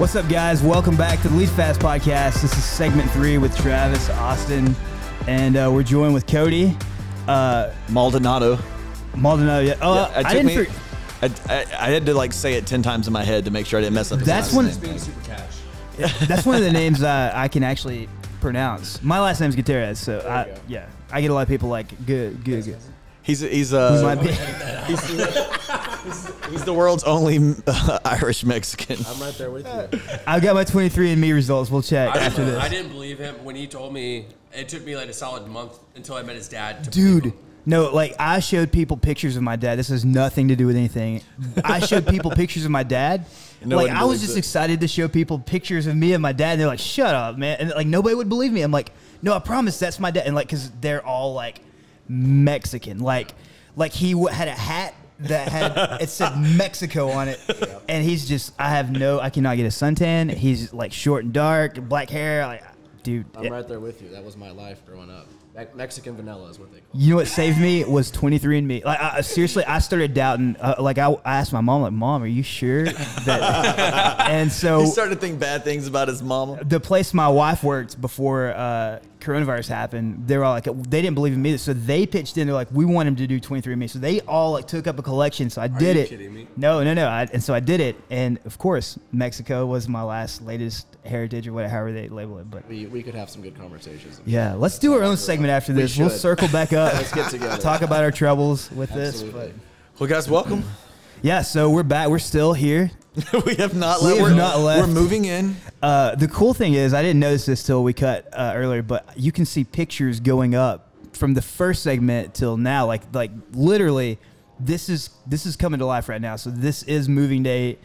What's up, guys? Welcome back to the Lead Fast podcast. This is segment three with Travis Austin, and uh, we're joined with Cody uh, Maldonado. Maldonado. Yeah. Oh, Yeah, it I took didn't. me- for- I, I, I had to like say it ten times in my head to make sure I didn't mess up. his That's last one. name. Being super cash. That's one of the names uh, I can actually pronounce. My last name's Gutierrez, so I, go. yeah, I get a lot of people like good, good, good. He's he's We uh might be- he's the world's only uh, Irish Mexican. I'm right there with you. I've got my 23andMe results. We'll check I after didn't, this. I didn't believe him when he told me. It took me like a solid month until I met his dad. To Dude, no, like I showed people pictures of my dad. This has nothing to do with anything. I showed people pictures of my dad. No like I was just it. excited to show people pictures of me and my dad. And they're like, "Shut up, man!" And like nobody would believe me. I'm like, "No, I promise that's my dad." And like, cause they're all like Mexican. Like, like he w- had a hat that had it said Mexico on it, and he's just. I have no. I cannot get a suntan. He's like short and dark, black hair. Like, dude. I'm it- right there with you. That was my life growing up. Me- Mexican vanilla is what they call You know what saved me was 23andMe. Like I, I- seriously, I started doubting. Uh, like I, I asked my mom, like, "Mom, are you sure?" That, and so He started to think bad things about his mama. the place my wife worked before uh, coronavirus happened, they were all like, they didn't believe in me, so they pitched in. They're like, "We want him to do 23andMe." So they all like took up a collection. So I did you it. kidding me? No, no, no. I, and so I did it, and of course, Mexico was my last, latest heritage or whatever, however they label it. But We, we could have some good conversations. yeah, let's do our own segment after this. We'll should. circle back up. Let's get together. Talk about our troubles with Absolutely. this. Well, guys, welcome. Yeah, so we're back. We're still here. we have not We left. have we're, not left. We're moving in. Uh, the cool thing is, I didn't notice this till we cut uh, earlier, but you can see pictures going up from the first segment till now. Like, like literally, this is this is coming to life right now. So this is moving day.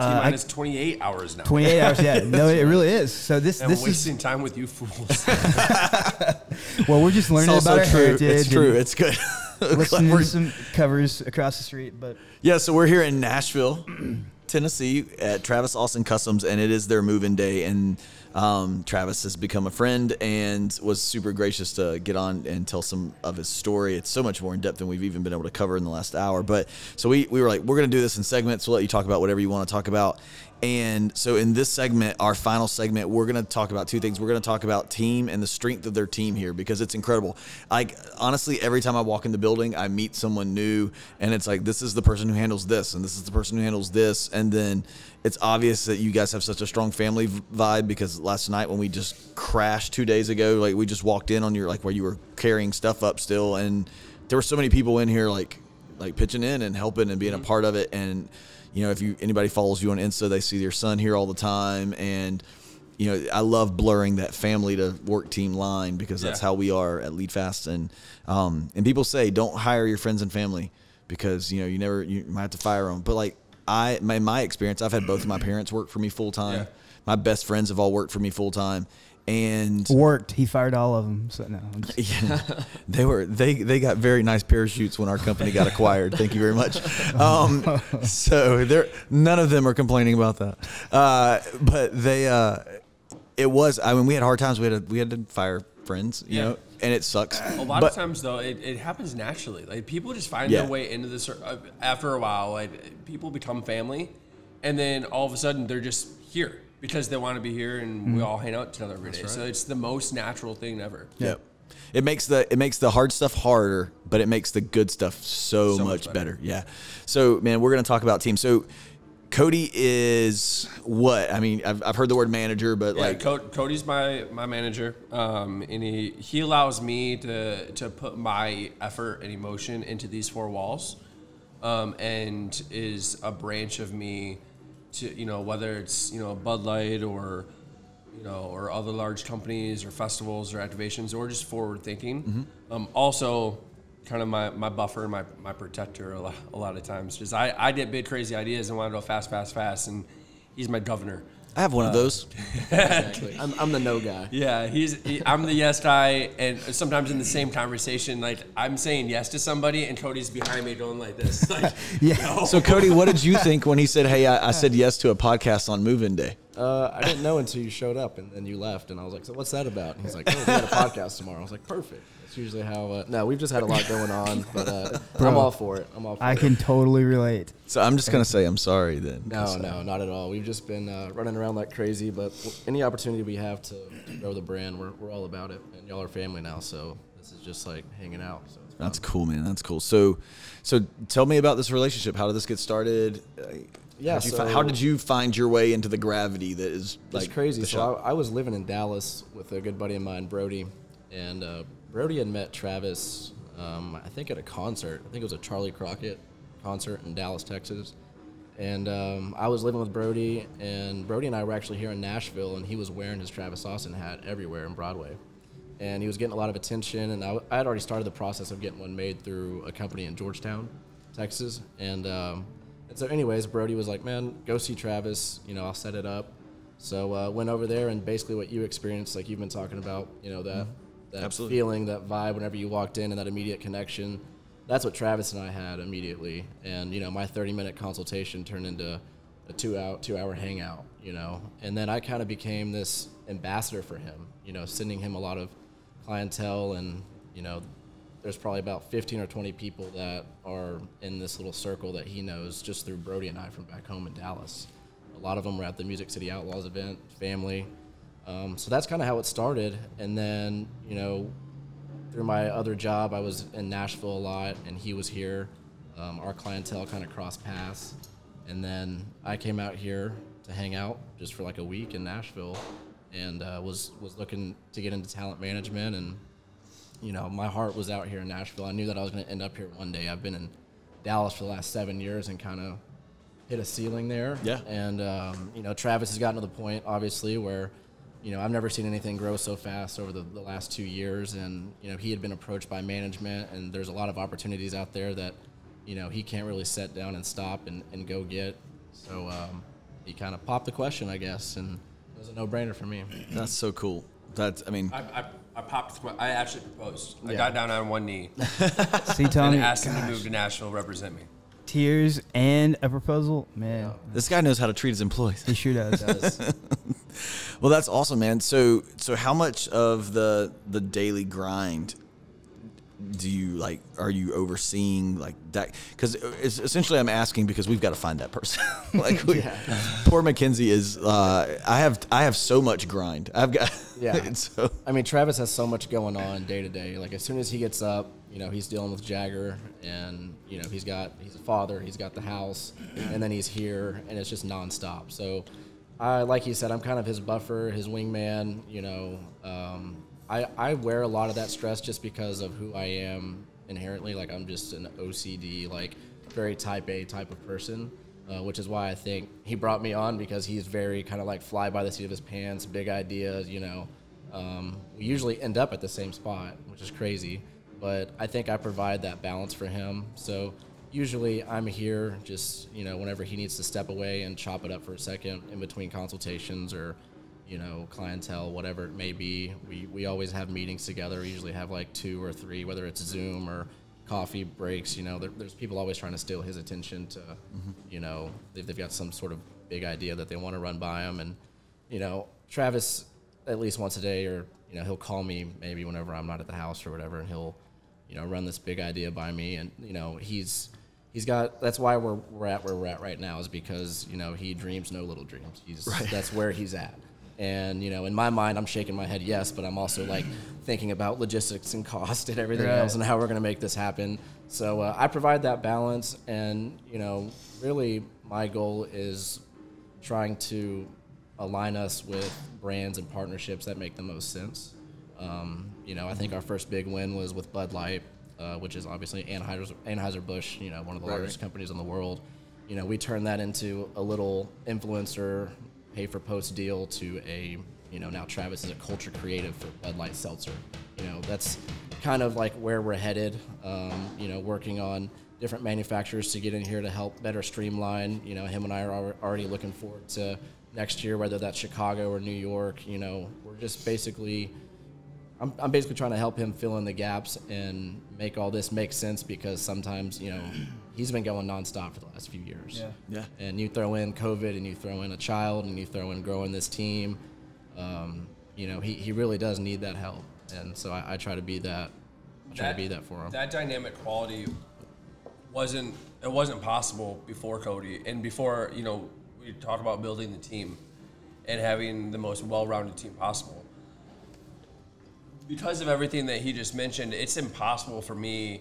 T Uh, I- minus 28 hours now. 28 hours. Yeah, no, it really is. So this And this is wasting time with you fools. well, we're just learning It's about also our true. heritage. It's true. It's good. Listening We're- to some covers across the street, but Yeah, so we're here in Nashville, Tennessee, at Travis Austin Customs, and it is their move-in day. And um, Travis has become a friend and was super gracious to get on and tell some of his story. It's so much more in depth than we've even been able to cover in the last hour. But so we we were like, we're gonna do this in segments. We'll let you talk about whatever you want to talk about. And so in this segment, our final segment, we're going to talk about two things. We're going to talk about team and the strength of their team here because it's incredible. Like honestly, every time I walk in the building, I meet someone new and it's like this is the person who handles this and this is the person who handles this and then it's obvious that you guys have such a strong family vibe because last night when we just crashed 2 days ago, like we just walked in on your like where you were carrying stuff up still and there were so many people in here like like pitching in and helping and being a mm-hmm. part of it and you know if you anybody follows you on insta they see your son here all the time. And you know i love blurring that family to work team line because that's Yeah. how we are at lead fast. And um and people say don't hire your friends and family because you know you never you might have to fire them but like i my, my experience i've had both of my parents work for me full time. Yeah. my best friends have all worked for me full time and worked. He fired all of them. So no, yeah, they were they they got very nice parachutes when our company got acquired. Thank you very much. Um, so there, none of them are complaining about that. Uh, but they, uh, it was. I mean, we had hard times. We had to, we had to fire friends, you Yeah. know, and it sucks. A lot But- of times, though, it, it happens naturally. Like people just find Yeah. their way into this uh, after a while. Like people become family, and then all of a sudden they're just here because they want to be here, and Mm-hmm. we all hang out together every day. So it's the most natural thing ever. Yep. It makes the it makes the hard stuff harder, but it makes the good stuff so, So much much better. better. Yeah. So man, we're gonna talk about team. So Cody is what? I mean, I've, I've heard the word manager, but Yeah, like Co- Cody's my my manager, um, and he he allows me to to put my effort and emotion into these four walls, um, and is a branch of me to you know whether it's you know Bud Light or you know or other large companies or festivals or activations or just forward thinking. Um, also, kind of my, my buffer and my, my protector a lot, a lot of times because I, I get big crazy ideas and want to go fast fast fast and he's my governor. I have one of uh, those. Exactly. I'm, I'm the no guy. Yeah, he's. He, I'm the yes guy, and sometimes in the same conversation, like I'm saying yes to somebody, and Cody's behind me going like this. Like, Yeah. no. So Cody, what did you think when he said, "Hey, I, I said yes to a podcast on Move-In Day"? Uh, I didn't know until you showed up and then you left, and I was like, "So what's that about?" And he's like, "Oh, we got a podcast tomorrow." I was like, "Perfect." That's usually how. Uh, no, we've just had a lot going on, but uh, I'm all for it. I'm all for I it. can totally relate. So I'm just gonna say I'm sorry then. No, uh, no, not at all. We've just been uh, running around like crazy, but any opportunity we have to grow the brand, we're, we're all about it. And y'all are family now, so this is just like hanging out. So. That's cool, man. That's cool. So, so tell me about this relationship. How did this get started? Yeah, fi- so- how did you find your way into the gravity that is like crazy. So? I, I was living in Dallas with a good buddy of mine, Brody, and uh, Brody had met Travis. Um, I think at a concert. I think it was a Charley Crockett concert in Dallas, Texas. And um, I was living with Brody, and Brody and I were actually here in Nashville, and he was wearing his Travis Austin hat everywhere in Broadway. And he was getting a lot of attention, and I, I had already started the process of getting one made through a company in Georgetown, Texas. And, um, and so, anyways, Brody was like, "Man, go see Travis. You know, I'll set it up." So uh, went over there, and basically what you experienced, like you've been talking about, you know that that Absolutely. feeling, that vibe, whenever you walked in, and that immediate connection. That's what Travis and I had immediately, and you know, my 30-minute consultation turned into a two-hour two-hour hangout. You know, and then I kind of became this ambassador for him. You know, sending him a lot of clientele, and you know, there's probably about 15 or 20 people that are in this little circle that he knows just through Brody and I from back home in Dallas. A lot of them were at the Music City Outlaws event, family. Um, so that's kind of how it started. And then, you know, through my other job, I was in Nashville a lot, and he was here. Um, our clientele kind of crossed paths. And then I came out here to hang out just for like a week in Nashville and uh, was, was looking to get into talent management and you know, my heart was out here in Nashville. I knew that I was going to end up here one day. I've been in Dallas for the last seven years and kind of hit a ceiling there. Yeah. And, um, you know, Travis has gotten to the point, obviously, where, you know, I've never seen anything grow so fast over the, the last two years. And, you know, he had been approached by management, and there's a lot of opportunities out there that, you know, he can't really set down and stop and, and go get. So um, he kind of popped the question, I guess, and it was a no brainer for me. That's so cool. That's I mean, I, I, I popped. My, I actually proposed. I Yeah. got down on one knee See, and Tommy, asked him to move to Nashville, represent me. tears and a proposal, man. this guy knows how to treat his employees. He sure does. Does- Well, that's awesome, man. So, so how much of the the daily grind do you like? Are you overseeing like that? Because essentially, I'm asking because we've got to find that person. like, we, poor Mackenzie is. Uh, I have I have so much grind. I've got. Yeah. so I mean, Travis has so much going on day to day. Like as soon as he gets up, you know, he's dealing with Jagger, and you know, he's got he's a father, he's got the house, and then he's here, and it's just nonstop. So, I like you said, I'm kind of his buffer, his wingman. You know, um, I I wear a lot of that stress just because of who I am inherently. Like I'm just an OCD, like very type A type of person. Uh, which is why I think he brought me on because he's very kind of like fly by the seat of his pants, big ideas, you know. Um, we usually end up at the same spot, which is crazy, but I think I provide that balance for him. So usually I'm here just, you know, whenever he needs to step away and chop it up for a second in between consultations or, you know, clientele, whatever it may be. We, we always have meetings together. We usually have like two or three, whether it's Zoom or coffee breaks. You know, there, there's people always trying to steal his attention to, mm-hmm. you know, if they've got some sort of big idea that they want to run by him. And, you know, Travis, at least once a day, or, you know, he'll call me maybe whenever I'm not at the house or whatever, and he'll, you know, run this big idea by me. And, you know, he's, he's got, that's why we're, we're at where we're at right now is because, you know, he dreams no little dreams. He's, that's where he's at. And, you know, in my mind, I'm shaking my head yes, but I'm also like thinking about logistics and cost and everything Right. else and how we're going to make this happen. So uh, I provide that balance. And, you know, really my goal is trying to align us with brands and partnerships that make the most sense. Um, you know, I think our first big win was with Bud Light, uh, which is obviously Anheuser Anheuser-Busch, you know, one of the largest companies in the world. You know, we turned that into a little influencer pay for post deal to a, you know, now Travis is a culture creative for Bud Light Seltzer. You know, that's kind of like where we're headed. Um, you know, working on different manufacturers to get in here to help better streamline. You know, him and I are already looking forward to next year, whether that's Chicago or New York. You know, we're just basically I'm, I'm basically trying to help him fill in the gaps and make all this make sense because sometimes you know he's been going nonstop for the last few years. Yeah. Yeah. And you throw in COVID, and you throw in a child, and you throw in growing this team. Um, you know, he, he really does need that help, and so I, I try to be that. I try to be that for him. That dynamic quality wasn't it wasn't possible before Cody and before you know we talk about building the team and having the most well-rounded team possible. Because of everything that he just mentioned, it's impossible for me,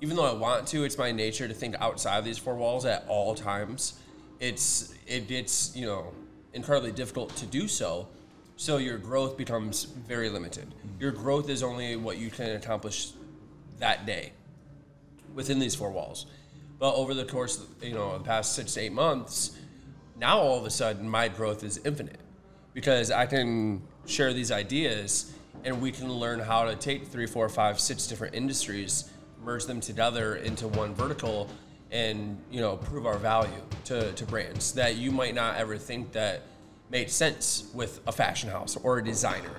even though I want to, it's my nature to think outside of these four walls at all times. It's it, it's you know incredibly difficult to do so. So your growth becomes very limited. Your growth is only what you can accomplish that day within these four walls. But over the course, of, you know, the past six to eight months, now all of a sudden my growth is infinite because I can share these ideas and we can learn how to take three, four, five, six different industries, merge them together into one vertical, and you know prove our value to, to brands that you might not ever think that made sense with a fashion house or a designer.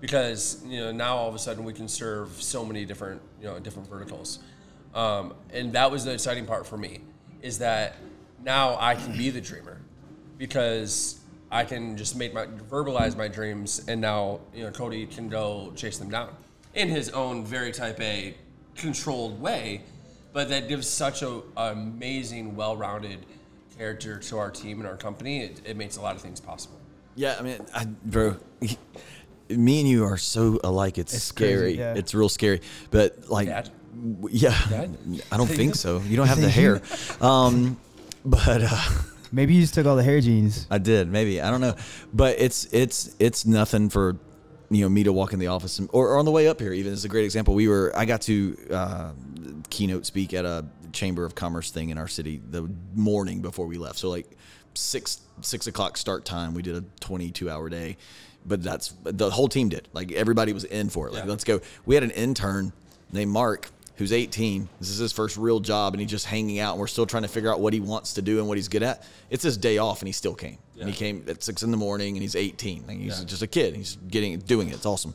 Because you know now all of a sudden we can serve so many different you know different verticals. Um, and that was the exciting part for me is that now i can be the dreamer. Because i can just make my verbalize my dreams and now you know cody can go chase them down. In his own very type a controlled way but that gives such a amazing well-rounded character to our team and our company it, it makes a lot of things possible Yeah, I mean, I, bro, me and you are so alike. It's, It's crazy, scary. yeah. It's real scary. But like, Dad? w- yeah, Dad? I don't think so. You don't have the hair. Um, but uh, Maybe you just took all the hair genes. I did maybe I don't know. But it's it's it's nothing for you know me to walk in the office and, or, or on the way up here. Even is a great example. We were I got to uh, keynote speak at a chamber of commerce thing in our city the morning before we left. So like six six o'clock start time. We did a twenty two hour day, but that's the whole team did. Like everybody was in for it. Like Yeah. let's go. We had an intern named Mark. Who's 18? This is his first real job, and he's just hanging out. And we're still trying to figure out what he wants to do and what he's good at. It's his day off, and he still came. And he came at six in the morning, and he's 18. Like he's Yeah. just a kid. He's getting doing it. It's awesome.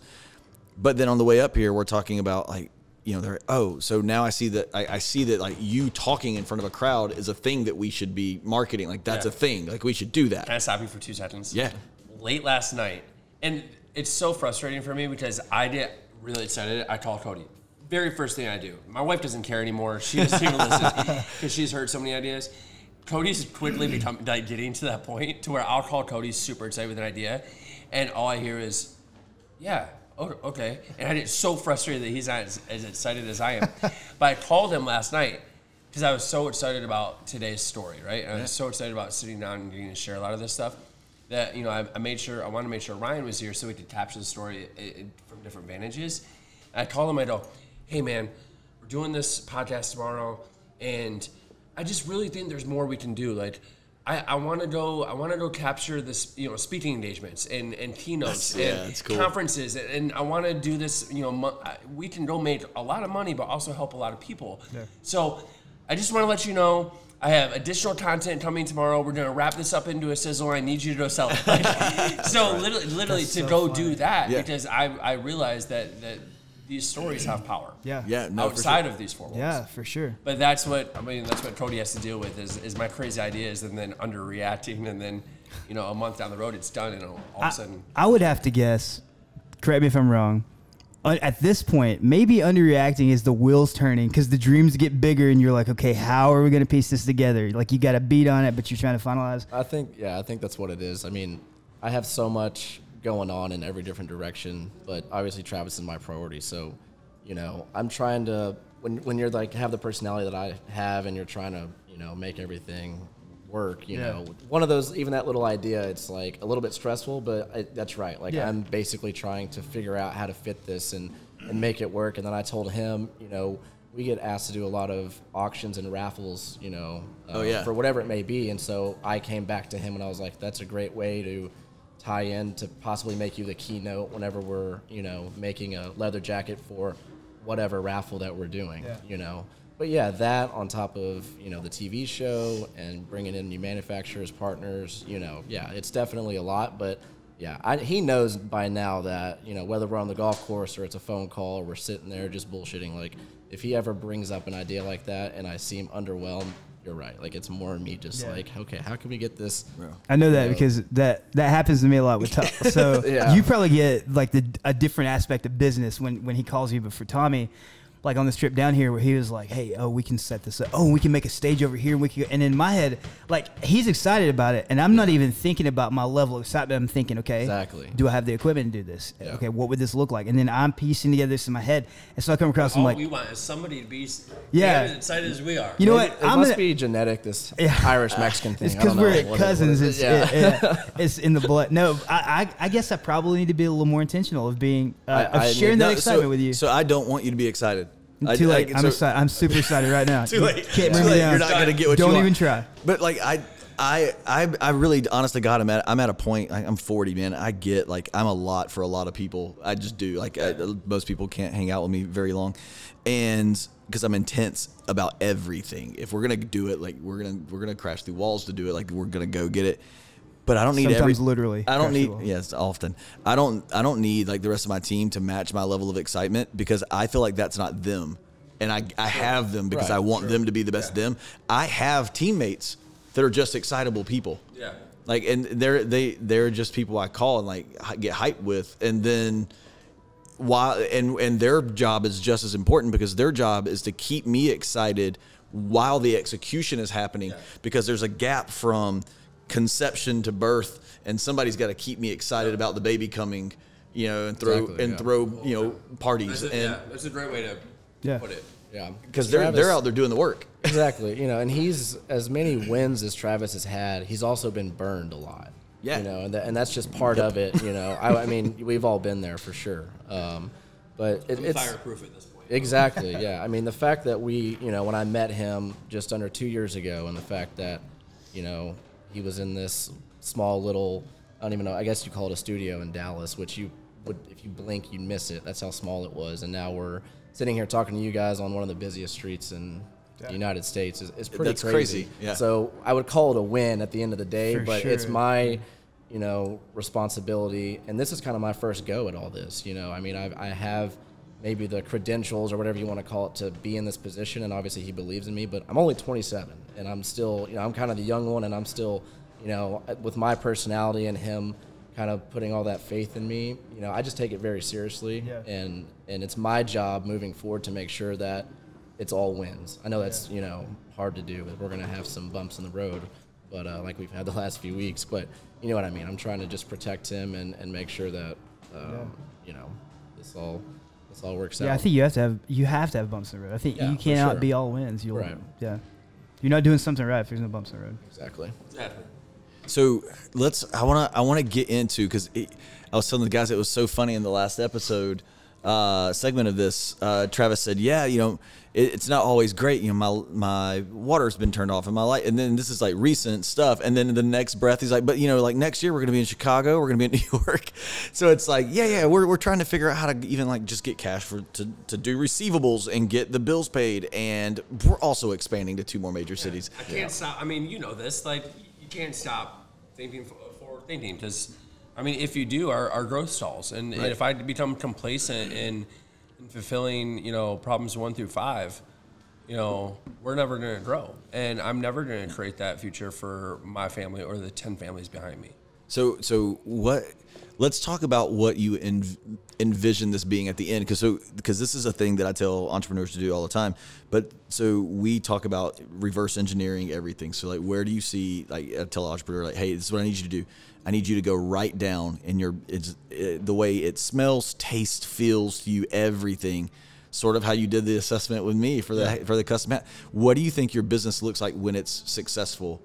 But then on the way up here, we're talking about like, you know, they're oh, so now I see that I, I see that like you talking in front of a crowd is a thing that we should be marketing. Like that's Yeah. a thing. Like we should do that. Can I stop you for two seconds? Yeah. Late last night, and it's so frustrating for me because I get really excited. I call Cody. Very first thing I do. My wife doesn't care anymore. She doesn't even listen because she's heard so many ideas. Cody's quickly become like getting to that point to where I'll call Cody super excited with an idea, and all I hear is, "Yeah, oh, okay." And I get so frustrated that he's not as, as excited as I am. but I called him last night because I was so excited about today's story, right? And I was so excited about sitting down and getting to share a lot of this stuff that you know I, I made sure I wanted to make sure Ryan was here so we could capture the story i i from different vantages. I call him. I go, "Hey, man, we're doing this podcast tomorrow, and I just really think there's more we can do. Like, I, I want to go. I want to go capture this, you know, speaking engagements and and keynotes That's- yeah, and that's cool. conferences, and, and I want to do this. You know, mo- I- we can go make a lot of money, but also help a lot of people. So, I just want to let you know. I have additional content coming tomorrow. We're gonna wrap this up into a sizzle. I need you to go sell it. Like, so literally, literally That's to so go funny. do that Yeah. because I I realized that that these stories have power. Yeah. Yeah, no, outside sure. of these four walls. Yeah, for sure. But that's what I mean. That's what Cody has to deal with is, is my crazy ideas and then underreacting, and then you know a month down the road it's done, and all of a sudden I would have to guess. Correct me if I'm wrong. uh, At this point, maybe underreacting is the wheels turning because the dreams get bigger, and you're like, okay, how are we going to piece this together? Like you got a beat on it, but you're trying to finalize. I think, yeah, I think that's what it is. I mean, I have so much going on in every different direction, but obviously Travis is my priority. So, you know, I'm trying to when when you're like have the personality that I have, and you're trying to you know make everything work. You Yeah. know, one of those even that little idea, it's like a little bit stressful, but I, that's right. Like Yeah. I'm basically trying to figure out how to fit this and and make it work. And then I told him, you know. We get asked to do a lot of auctions and raffles, you know, Oh, uh, yeah. for whatever it may be. And so I came back to him and I was like, that's a great way to tie in to possibly make you the keynote whenever we're, you know, making a leather jacket for whatever raffle that we're doing, Yeah. you know. But yeah, that on top of, you know, the TV show and bringing in new manufacturers, partners, you know, yeah, it's definitely a lot. But yeah, I, he knows by now that, you know, whether we're on the golf course or it's a phone call or we're sitting there just bullshitting, like, if he ever brings up an idea like that and I seem underwhelmed, you're right. Like it's more me just Yeah. like, okay, how can we get this? I know that Yeah. because that that happens to me a lot with Tom. So Yeah. you probably get like the a different aspect of business when when he calls you. But for Tommy, like on this trip down here, where he was like, "Hey, oh, we can set this up. Oh, we can make a stage over here. And we can." And in my head, like he's excited about it, and I'm not even thinking about my level of excitement. I'm thinking, okay, Exactly. Do I have the equipment to do this? Yeah. Okay, what would this look like? And then I'm piecing together this in my head, and so I come across. I'm like, we want is somebody to be Yeah. as excited as we are. you know Maybe- what? It I'm must gonna- be genetic. This Yeah. Irish Mexican thing. It's because we're what cousins. it It's, yeah. it- it- it's in the blood. No, I, I, I guess I probably need to be a little more intentional of being uh, I- of I sharing need- that No, excitement so, with you. So I don't want you to be excited. I- too I- late. I'm so- excited. I'm super excited right now. Too late. Can't bring me down. You're not gonna get what you want. Don't you want. even try. But like I, I, I, I really, honestly, God, I'm at, I'm at a point. I'm 40, man. I get like I'm a lot for a lot of people. I just do. Like I, uh, most people can't hang out with me very long, and because I'm intense about everything. If we're gonna do it, like we're gonna we're gonna crash through walls to do it. Like we're gonna go get it. But I don't need Sometimes every, literally I don't crash need yes often. I don't I don't need like the rest of my team to match my level of excitement because I feel like that's not them, and I I have them because Right, I want them to be the best them. I have teammates that are just excitable people. Yeah. Like and they're they they're just people I call and like get hyped with, and then while and and their job is just as important because their job is to keep me excited while the execution is happening because there's a gap from conception to birth and somebody's got to keep me excited about the baby coming you know and throw Exactly, and yeah. throw you know parties That's a, and yeah, that's a great way to Yeah. put it. Yeah, because they're they're out there doing the work exactly. You know, and he's as many wins as Travis has had. He's also been burned a lot. Yeah. You know, and, that, and that's just part of it. You know, I, I mean, we've all been there for sure. Um, but it, I'm it's fireproof at this point. Exactly. Yeah. I mean, the fact that we, you know, when I met him just under two years ago, and the fact that, you know, he was in this small little, I don't even know, I guess you call it a studio in Dallas, which you would, if you blink, you'd miss it. That's how small it was. And now we're sitting here talking to you guys on one of the busiest streets in the United States. It's, it's pretty That's crazy. crazy, yeah. So I would call it a win at the end of the day, For but it's my you know responsibility and this is kind of my first go at all this you know i mean i, I have maybe the credentials or whatever you want to call it to be in this position and obviously he believes in me but i'm only 27 and i'm still you know i'm kind of the young one and i'm still you know with my personality and him kind of putting all that faith in me you know i just take it very seriously Yeah. and and it's my job moving forward to make sure that it's all wins. I know that's you know hard to do. We're gonna have some bumps in the road, but uh, like we've had the last few weeks. But you know what I mean. I'm trying to just protect him and, and make sure that um, you know this all this all works Yeah, out. I think you have to have you have to have bumps in the road. I think Yeah, you cannot sure. be all wins. You'll, Right. Yeah, you're not doing something right if there's no bumps in the road. exactly. Exactly. So let's. I want to. I want to get into because I was telling the guys it was so funny in the last episode uh, segment of this. Uh, Travis said, "Yeah, you know, it, it's not always great. You know, my my water's been turned off and my light. And then this is like recent stuff. And then in the next breath, he's like, but you know, like next year we're gonna be in Chicago. We're gonna be in New York. So it's like, yeah, yeah, we're, we're trying to figure out how to even like just get cash for to, to do receivables and get the bills paid. And we're also expanding to two more major cities. I can't stop. I mean, you know this. Like, you can't stop thinking f- forward thinking because, I mean, if you do, our, our growth stalls. And, and if I become complacent in, in fulfilling, you know, problems one through five, you know, we're never going to grow. And I'm never going to create that future for my family or the 10 families behind me. So, so what? Let's talk about what you env- envision this being at the end, because so because this is a thing that I tell entrepreneurs to do all the time. But so we talk about reverse engineering everything. So like, where do you see? Like, I tell an entrepreneur like, hey, this is what I need you to do. I need you to go right down in your it's it, the way it smells, tastes, feels to you, everything. Sort of how you did the assessment with me for the for the custom hat. What do you think your business looks like when it's successful?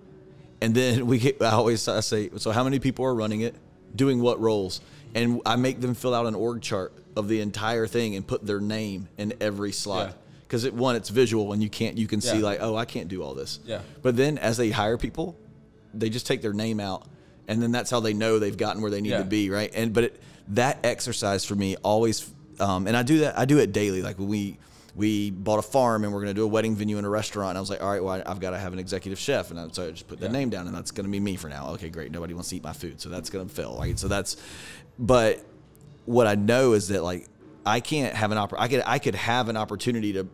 And then we get, I always I say, so how many people are running it, doing what roles? And I make them fill out an org chart of the entire thing and put their name in every slot. Yeah. Because it, one, it's visual and you can't, you can see like, oh, I can't do all this. Yeah. But then as they hire people, they just take their name out, and then that's how they know they've gotten where they need Yeah. to be, right? And but it, that exercise for me always, um, and I do that. I do it daily. Like when we we bought a farm and we're going to do a wedding venue and a restaurant. And I was like, all right, well, I've got to have an executive chef, and I, so I just put the name down, and that's going to be me for now. Okay, great. Nobody wants to eat my food, so that's going to fill. Right? So that's, but what I know is that like I can't have an oppor- I could I could have an opportunity to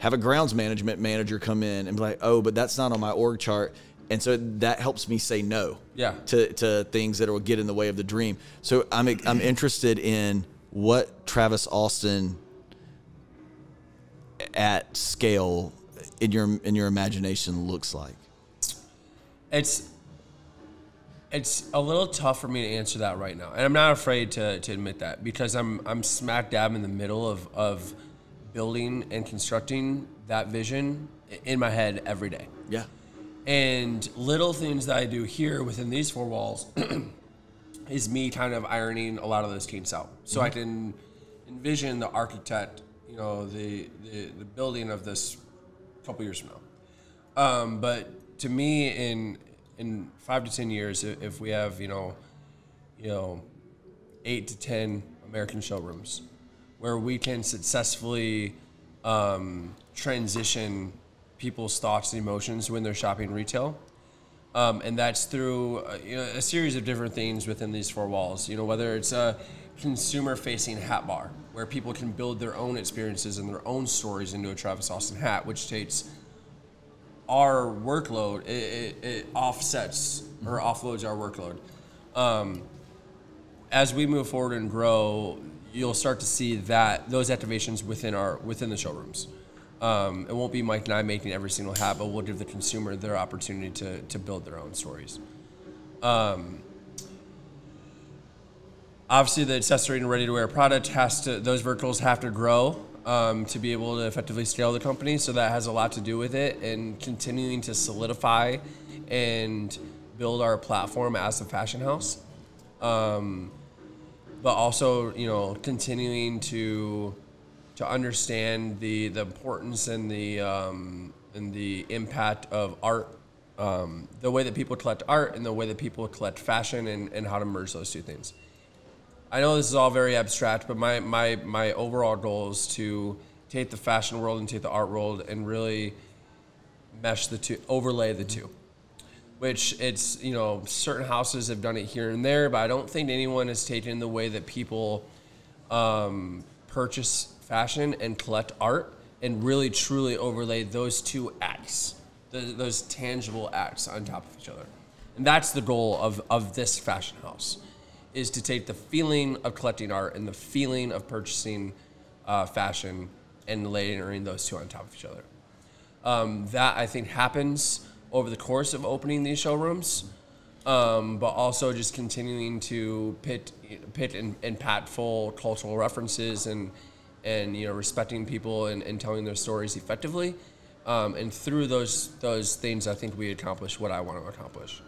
have a grounds management manager come in and be like, oh, but that's not on my org chart. And so that helps me say no Yeah. to, to things that will get in the way of the dream. So I'm I'm interested in what Travis Austin at scale in your in your imagination looks like. It's it's a little tough for me to answer that right now, and I'm not afraid to, to admit that because I'm I'm smack dab in the middle of of building and constructing that vision in my head every day. Yeah. And little things that I do here within these four walls is me kind of ironing a lot of those kinks out. So I mm-hmm. can envision the architect, you know, the, the, the building of this a couple years from now. Um, but to me, in in five to ten years, if we have, you know, you know, eight to ten American showrooms, where we can successfully um, transition people's thoughts and emotions when they're shopping retail. Um, and that's through uh, you know, a series of different things within these four walls. You know, whether it's a consumer-facing hat bar where people can build their own experiences and their own stories into a Travis Austin hat, which takes our workload, it, it, it offsets or offloads our workload. Um, as we move forward and grow, you'll start to see that those activations within our within the showrooms. Um, it won't be Mike and I making every single hat, but we'll give the consumer their opportunity to, to build their own stories. Um, obviously, the accessory and ready to wear product has to; those verticals have to grow um, to be able to effectively scale the company. So that has a lot to do with it, and continuing to solidify and build our platform as a fashion house Um, but also you know continuing to to understand the the importance and the um, and the impact of art, um, the way that people collect art and the way that people collect fashion, and, and how to merge those two things. I know this is all very abstract, but my my my overall goal is to take the fashion world and take the art world and really mesh the two, overlay the two. Which it's you know certain houses have done it here and there, but I don't think anyone has taken the way that people um, purchase fashion and collect art and really truly overlay those two acts, th those tangible acts on top of each other, and that's the goal of of this fashion house, is to take the feeling of collecting art and the feeling of purchasing uh, fashion and layering those two on top of each other um, that I think happens over the course of opening these showrooms, um, but also just continuing to pit pit in, impactful cultural references and and you know respecting people and, and telling their stories effectively. Um, and through those those things, I think we accomplish what I want to accomplish.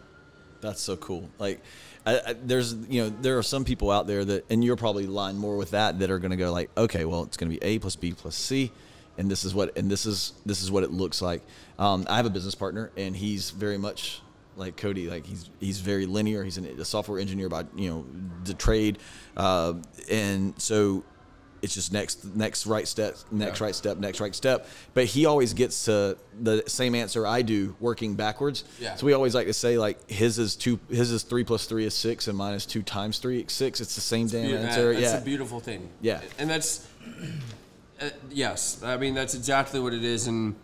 That's so cool. Like, I, I, there's you know there are some people out there that, and you're probably lined more with that that are going to go like, okay, well it's going to be A plus B plus C, and this is what and this is this is what it looks like. Um, I have a business partner, and he's very much like Cody. Like he's he's very linear. He's an, a software engineer by you know the trade, uh, and so it's just next next right step next right step next right step but he always gets to the same answer i do working backwards Yeah. so we always like to say like his is two his is three plus three is six and mine is two times three is six it's the same damn Yeah, answer that's yeah a beautiful thing. Yeah. and that's uh, yes. I mean that's exactly what it is, and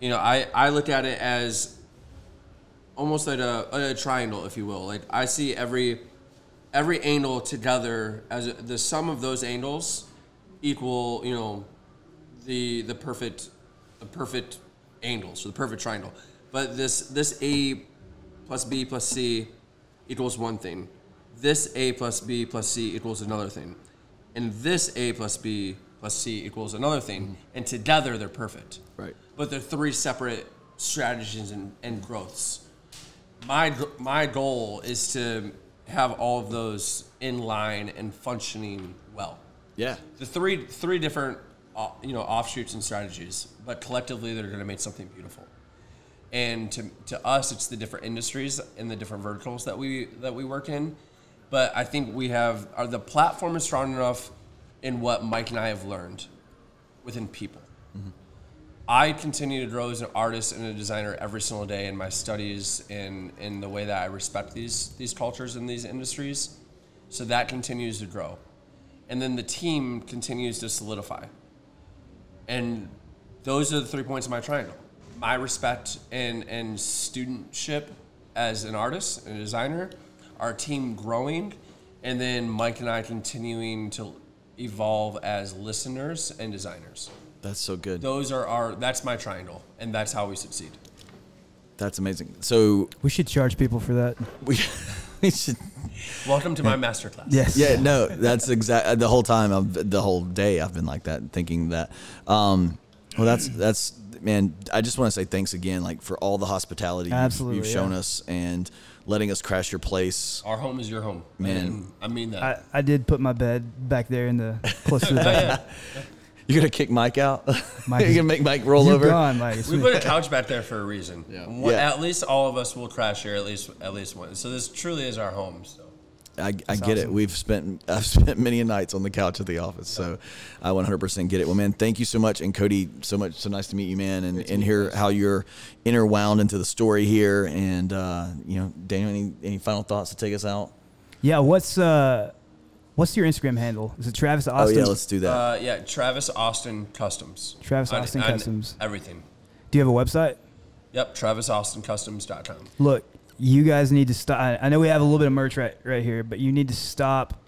you know I I look at it as almost like a, a triangle, if you will. Like I see every every angle together as a, the sum of those angles equal you know the the perfect the perfect angles so the perfect triangle. But this this A plus B plus C equals one thing. This A plus B plus C equals another thing. And this A plus B plus C equals another thing. Mm-hmm. And together they're perfect. Right. But they're three separate strategies and, and growths. My, my goal is to have all of those in line and functioning well yeah the three three different uh, you know offshoots and strategies, but collectively they're going to make something beautiful. And to, to us, it's the different industries and the different verticals that we that we work in. But I think we have are the platform is strong enough in what Mike and I have learned within people. I continue to grow as an artist and a designer every single day in my studies and in the way that I respect these these cultures and these industries. So that continues to grow. And then the team continues to solidify. And those are the three points of my triangle: my respect and and studentship as an artist and a designer, our team growing, and then Mike and I continuing to evolve as listeners and designers. That's so good. Those are our. That's my triangle, and that's how we succeed. That's amazing. So We should charge people for that. we, we should. Welcome to my masterclass. Yes. Yeah, no, that's exact. The whole time, I've, the whole day, I've been like that, thinking that. Um, well, that's that's man. I just want to say thanks again, like for all the hospitality you've- Absolutely, you've, shown yeah. us and letting us crash your place. Our home is your home, Man. And I mean that. I, I did put my bed back there in the close to the back. You're gonna kick Mike out. Mike You're gonna make Mike roll You're over. gone, like it's we put a couch back there for a reason. Yeah. One- Yeah. At least all of us will crash here at least at least once. So this truly is our home. So I, I get it. We've spent I've spent many nights on the couch at the office, so I 100% get it. Well, man, thank you so much, and Cody, so much, so nice to meet you, man, and, and hear how you're interwound into the story here. And uh, you know, Daniel, any any final thoughts to take us out? Yeah, what's uh, what's your Instagram handle? Is it Travis Austin? Oh yeah, let's do that. uh, yeah, Travis Austin Customs. Travis On- Austin on Customs. Everything. Do you have a website? Yep, TravisAustinCustoms.com. Look, you guys need to stop. I I know we have a little bit of merch right right here, but you need to stop.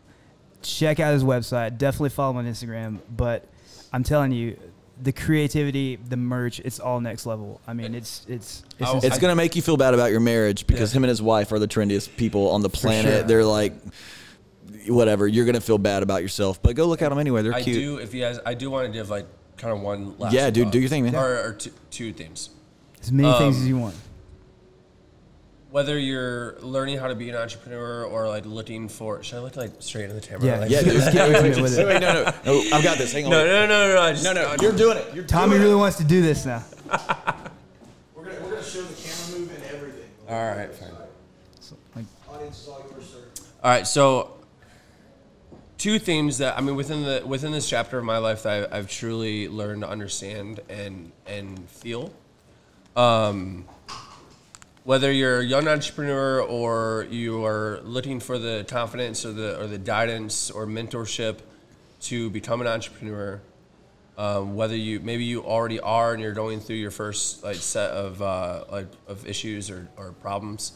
Check out his website. Definitely follow him on Instagram. But I'm telling you, the creativity, the merch, it's all next level. I mean, it's it's it's, Oh, insane. it's gonna make you feel bad about your marriage because Yeah. him and his wife are the trendiest people on the planet. sure. They're like, whatever. You're gonna feel bad about yourself, but go look at them anyway. They're cute. I cute. do. If you guys, I do want to give like kind of one last. Yeah, dude, thought. do your thing, man. Or, or two, two things. as many things um, as you want. Whether you're learning how to be an entrepreneur or like looking for, should I look like straight in the camera? Yeah, Like- yeah, dude. Just get intimate with it. Wait, no, no, no. I've got this. Hang on. No, no, no, no, no. I just, no, no. You're doing it. You're Tommy doing really it. wants to do this now. We're gonna, we're gonna show the camera move and everything. All right, fine. Like, Audience is all yours, sir. All right, so two things that I mean within the within this chapter of my life that I, I've truly learned to understand and and feel. Um, whether you're a young entrepreneur or you are looking for the confidence or the or the guidance or mentorship to become an entrepreneur, um, whether you maybe you already are and you're going through your first like set of uh, like of issues or, or problems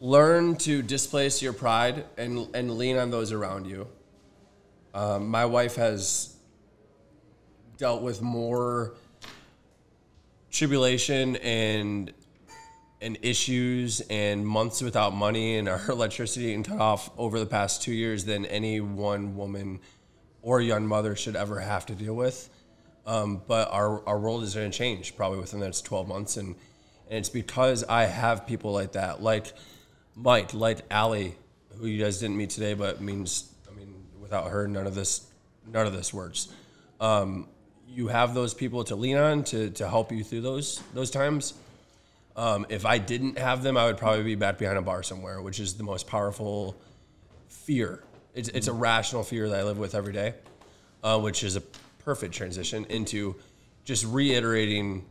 learn to displace your pride and, and lean on those around you. Um, my wife has dealt with more tribulation and and issues and months without money and our electricity and cut off over the past two years than any one woman or young mother should ever have to deal with. Um, but our, our world is going to change probably within the next 12 months. And, and it's because I have people like that, like Mike, like Allie, who you guys didn't meet today, but means, I mean, without her, none of this, none of this works. Um, you have those people to lean on to, to help you through those, those times. Um, if I didn't have them, I would probably be back behind a bar somewhere, which is the most powerful fear. It's, it's a rational fear that I live with every day, uh, which is a perfect transition into just reiterating,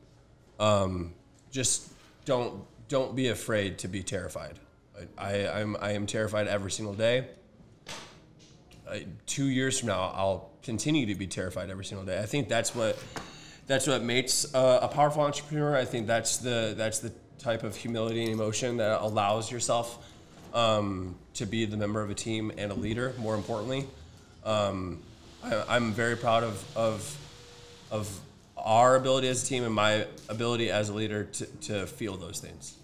um, just don't don't be afraid to be terrified. I, I'm I am terrified every single day. Two years from now, I'll continue to be terrified every single day. I think that's what that's what makes uh, a powerful entrepreneur. I think that's the that's the type of humility and emotion that allows yourself um, to be the member of a team and a leader. More importantly, um, I, I'm very proud of of of our ability as a team and my ability as a leader to, to feel those things.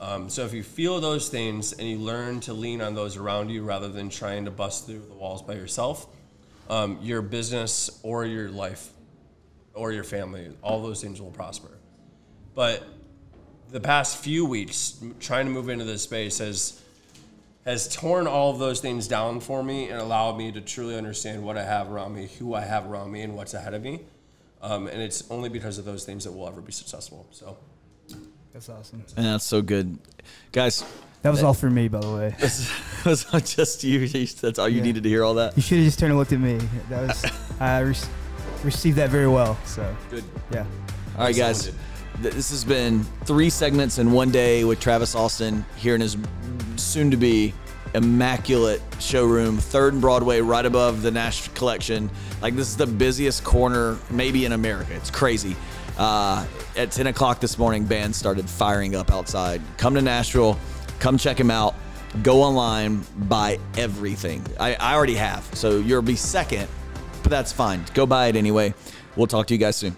Um, so if you feel those things and you learn to lean on those around you rather than trying to bust through the walls by yourself, um, your business or your life or your family, all those things will prosper. But the past few weeks, trying to move into this space has has torn all of those things down for me and allowed me to truly understand what I have around me, who I have around me, and what's ahead of me. Um, and it's only because of those things that we'll ever be successful. So. That's awesome. And that's so good, guys. That was all for me, by the way. This was just you. That's all you Yeah. needed to hear. All that. You should have just turned and looked at me. That was I re- received that very well. So Good. yeah. All right, guys. This has been three segments in one day with Travis Austin here in his soon to be immaculate showroom, Third and Broadway, right above the Nash Collection. Like this is the busiest corner maybe in America. It's crazy. Uh, at 10 o'clock this morning, bands started firing up outside. Come to Nashville, come check him out. Go online, buy everything. I, I already have, so you'll be second, but that's fine. Go buy it anyway. We'll talk to you guys soon.